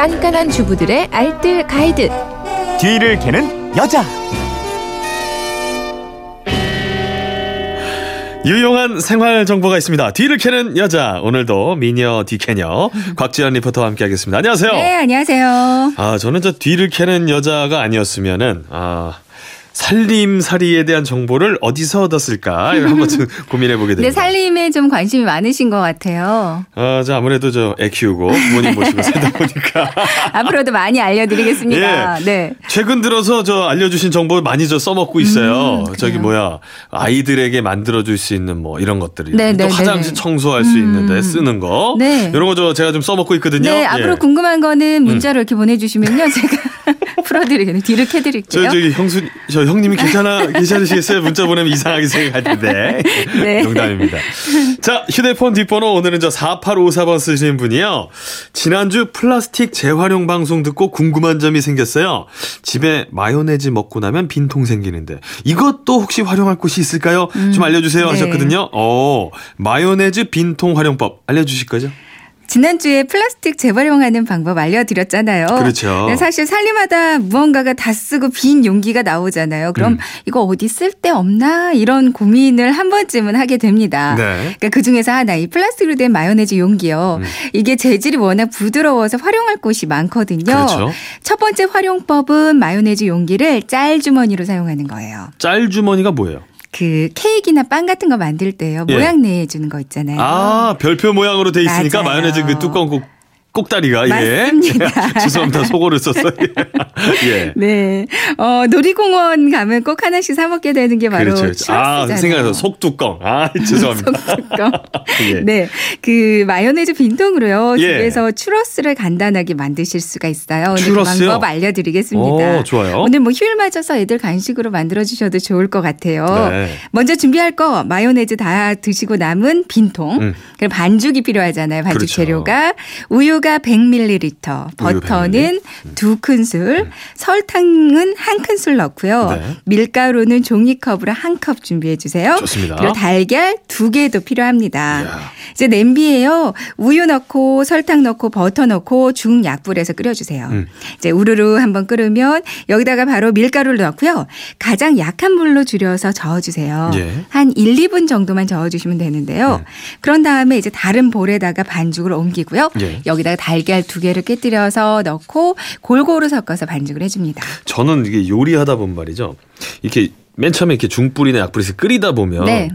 깐깐한 주부들의 알뜰 가이드. 뒤를 캐는 여자. 유용한 생활 정보가 있습니다. 뒤를 캐는 여자. 오늘도 미녀 뒤캐녀 곽지연 리포터와 함께하겠습니다. 안녕하세요. 네, 안녕하세요. 아 저는 저 뒤를 캐는 여자가 아니었으면은 아. 살림살이에 대한 정보를 어디서 얻었을까 한번 좀 고민해 보게 됩니다. 네, 살림에 좀 관심이 많으신 것 같아요. 아, 저 아무래도 저 애 키우고 부모님 모시고 살다 보니까 앞으로도 많이 알려드리겠습니다. 예. 네. 최근 들어서 저 알려주신 정보 많이 저 써먹고 있어요. 음, 저기. 뭐야 아이들에게 만들어줄 수 있는 뭐 이런 것들이 네, 또 네, 화장실 네. 청소할 수 있는데 음. 쓰는 거 네. 이런 거 저 제가 좀 써먹고 있거든요. 네, 예. 앞으로 궁금한 거는 문자로 이렇게 보내주시면요. 제가 풀어드리겠네요. 뒤를 저 캐드릴게요. 저기 형수 저 형님이 괜찮아 괜찮으시겠어요? 문자 보내면 이상하게 생각할 텐데 네. 농담입니다. 자 휴대폰 뒷번호 오늘은 저 4854번 쓰시는 분이요. 지난주 플라스틱 재활용 방송 듣고 궁금한 점이 생겼어요. 집에 마요네즈 먹고 나면 빈통 생기는데 이것도 혹시 활용할 곳이 있을까요? 좀 알려주세요 네. 하셨거든요. 어 마요네즈 빈통 활용법 알려주실 거죠? 지난주에 플라스틱 재활용하는 방법 알려드렸잖아요. 그렇죠. 네, 사실 살림하다 무언가가 다 쓰고 빈 용기가 나오잖아요. 그럼 음. 이거 어디 쓸 데 없나 이런 고민을 한 번쯤은 하게 됩니다. 네. 그러니까 그 중에서 하나 이 플라스틱으로 된 마요네즈 용기요. 음. 이게 재질이 워낙 부드러워서 활용할 곳이 많거든요. 그렇죠. 첫 번째 활용법은 마요네즈 용기를 짤 주머니로 사용하는 거예요. 짤 주머니가 뭐예요? 그 케이크나 빵 같은 거 만들 때요. 예. 모양 내해 주는 거 있잖아요. 아, 별표 모양으로 돼 있으니까 맞아요. 마요네즈 그 뚜껑 꼭 꼭다리가 맞습니다. 예. 죄송합니다. 속어를 썼어요. 예. 네. 어, 놀이공원 가면 꼭 하나씩 사 먹게 되는 게 바로 그렇죠. 그렇죠. 아. 생각나서 속뚜껑. 아, 죄송합니다. 속뚜껑. 예. 네. 그 마요네즈 빈통으로요. 예. 집에서 추러스를 간단하게 만드실 수가 있어요. 오늘 추러스요? 그 방법 알려 드리겠습니다. 오, 좋아요. 오늘 뭐 휴일 맞아서 애들 간식으로 만들어 주셔도 좋을 것 같아요. 네. 먼저 준비할 거 마요네즈 다 드시고 남은 빈통. 음. 그리고 반죽이 필요하잖아요. 반죽 그렇죠. 재료가 우유 가 100ml, 버터는 두 큰술, 설탕은 한 큰술 넣고요. 음. 네. 밀가루는 종이컵으로 한 컵 준비해 주세요. 좋습니다. 그리고 달걀 두 개도 필요합니다. 이야. 이제 냄비에요. 우유 넣고 설탕 넣고 버터 넣고 중약불에서 끓여주세요. 음. 이제 우르르 한번 끓으면 여기다가 바로 밀가루를 넣고요. 가장 약한 불로 줄여서 저어주세요. 예. 한 1, 2분 정도만 저어주시면 되는데요. 음. 그런 다음에 이제 다른 볼에다가 반죽을 옮기고요. 예. 여기다 가 달걀 두 개를 깨뜨려서 넣고 골고루 섞어서 반죽을 해줍니다. 저는 이게 요리하다 보면 말이죠. 이렇게 맨 처음에 이렇게 중불이나 약불에서 끓이다 보면 네.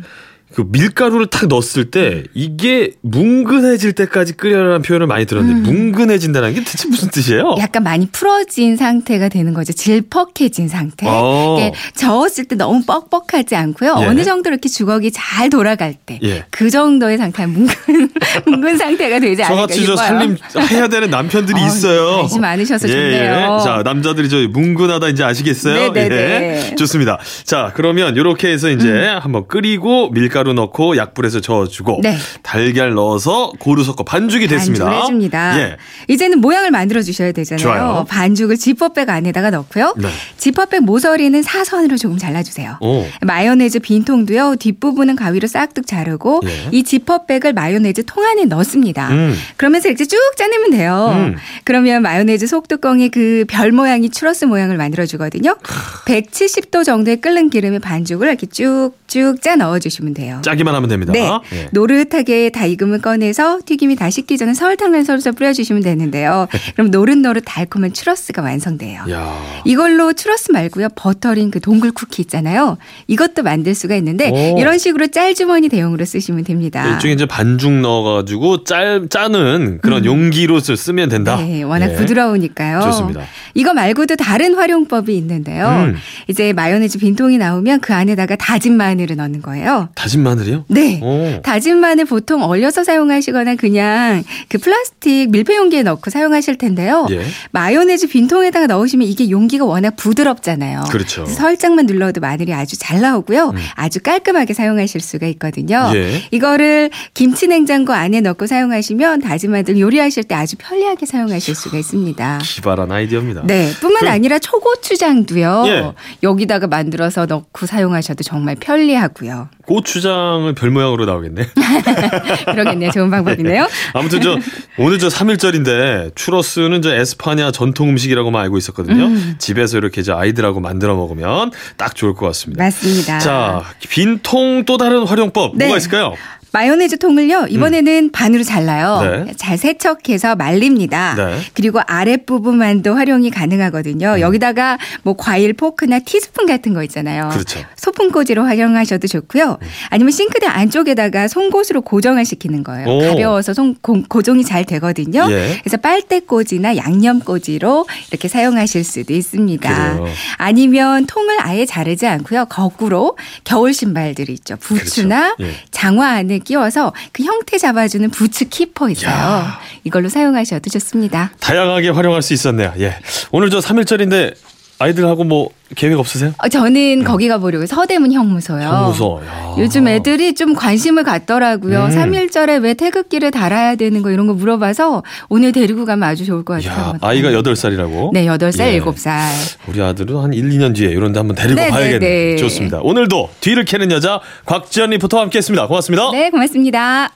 그 밀가루를 탁 넣었을 때 이게 뭉근해질 때까지 끓여라는 표현을 많이 들었는데 뭉근해진다는 게 대체 무슨 뜻이에요? 음. 약간 많이 풀어진 상태가 되는 거죠. 질퍽해진 상태. 어. 저었을 때 너무 뻑뻑하지 않고요. 예. 어느 정도 이렇게 주걱이 잘 돌아갈 때. 예. 그 정도의 상태, 뭉근, 뭉근 상태가 되지 않을까 저같이 저. 살림 해야 되는 남편들이 어, 있어요. 관심 많으셔서 예, 좋네요. 예. 자, 남자들이 저 뭉근하다 이제 아시겠어요? 네네네. 예. 좋습니다. 자, 그러면 이렇게 해서 이제 한번 끓이고 밀가루 넣고 약불에서 저어주고 네. 달걀 넣어서 고루 섞어 반죽이 됐습니다. 반죽을 해줍니다. 예. 이제는 모양을 만들어 주셔야 되잖아요. 좋아요. 반죽을 지퍼백 안에다가 넣고요. 네. 지퍼백 모서리는 사선으로 조금 잘라주세요. 오. 마요네즈 빈통도요 뒷부분은 가위로 싹둑 자르고 예. 이 지퍼백을 마요네즈 통 안에 넣습니다. 음. 그러면서 이렇게 쭉 짜내면 돼요. 음. 그러면 마요네즈 속뚜껑에 그별 모양이 추러스 모양을 만들어 주거든요. 170도 정도의 끓는 기름에 반죽을 이렇게 쭉쭉 짜 넣어 주시면 돼요. 짜기만 하면 됩니다. 네. 예. 노릇하게 다 익으면 꺼내서 튀김이 다 식기 전에 설탕을 솔솔 뿌려주시면 되는데요. 그럼 노릇노릇 달콤한 추러스가 완성돼요. 야. 이걸로 추러스 말고요. 버터링 그 동글 쿠키 있잖아요. 이것도 만들 수가 있는데 오. 이런 식으로 짤주머니 대용으로 쓰시면 됩니다. 일종의 이제 반죽 넣어가지고 짤 짜는 그런 용기로 쓰면 된다. 음. 네, 워낙 예. 부드러우니까요. 좋습니다. 이거 말고도 다른 활용법이 있는데요. 음. 이제 마요네즈 빈통이 나오면 그 안에다가 다진 마늘을 넣는 거예요. 다진 마늘이요? 네. 오. 다진 마늘 보통 얼려서 사용하시거나 그냥 그 플라스틱 밀폐 용기에 넣고 사용하실 텐데요. 예. 마요네즈 빈통에다가 넣으시면 이게 용기가 워낙 부드럽잖아요. 그렇죠. 살짝만 눌러도 마늘이 아주 잘 나오고요. 음. 아주 깔끔하게 사용하실 수가 있거든요. 예. 이거를 김치 냉장고 안에 넣고 사용하시면 다진 마늘 요리하실 때 아주 편리하게 사용하실 수가 있습니다. 기발한 아이디어입니다. 네, 뿐만 그- 아니라 초고추장도요. 예. 여기다가 만들어서 넣고 사용하셔도 정말 편리하고요. 고추장을 별 모양으로 나오겠네. 그러겠네요. 좋은 방법이네요. 아무튼 저 오늘 저 3일절인데 추러스는 저 에스파냐 전통 음식이라고만 알고 있었거든요. 음. 집에서 이렇게 저 아이들하고 만들어 먹으면 딱 좋을 것 같습니다. 맞습니다. 자, 빈통 또 다른 활용법 네. 뭐가 있을까요? 마요네즈 통을요 이번에는 반으로 잘라요. 음. 네. 잘 세척해서 말립니다. 네. 음. 그리고 아랫 부분만도 활용이 가능하거든요. 여기다가 뭐 과일 포크나 티스푼 같은 거 있잖아요. 그렇죠. 소품꽂이로 활용하셔도 좋고요. 아니면 싱크대 안쪽에다가 송곳으로 고정을 시키는 거예요. 오. 가벼워서 송, 고, 고정이 잘 되거든요. 예. 그래서 빨대꽂이나 양념꽂이로 이렇게 사용하실 수도 있습니다. 그래요. 아니면 통을 아예 자르지 않고요. 거꾸로 겨울 신발들이 있죠. 부츠나 그렇죠. 예. 장화 안에 끼워서 그 형태 잡아주는 부츠 키퍼 있어요. 야. 이걸로 사용하셔도 좋습니다. 다양하게 활용할 수 있었네요. 예. 오늘 저 3일절인데 아이들하고 뭐 계획 없으세요? 어, 저는 거기 가보려고 서대문 형무소요. 네. 형무소. 야. 요즘 애들이 좀 관심을 갖더라고요. 음. 삼 3일절에 왜 태극기를 달아야 되는 거 이런 거 물어봐서 오늘 데리고 가면 아주 좋을 것 같아요. 야, 아이가 8살이라고? 네, 8살, 예. 7살. 우리 아들은 한 1, 2년 뒤에 이런 데 한번 데리고 네, 가야겠네요. 네, 네. 좋습니다. 오늘도 뒤를 캐는 여자 곽지연 리포터와 함께 했습니다. 고맙습니다. 네, 고맙습니다.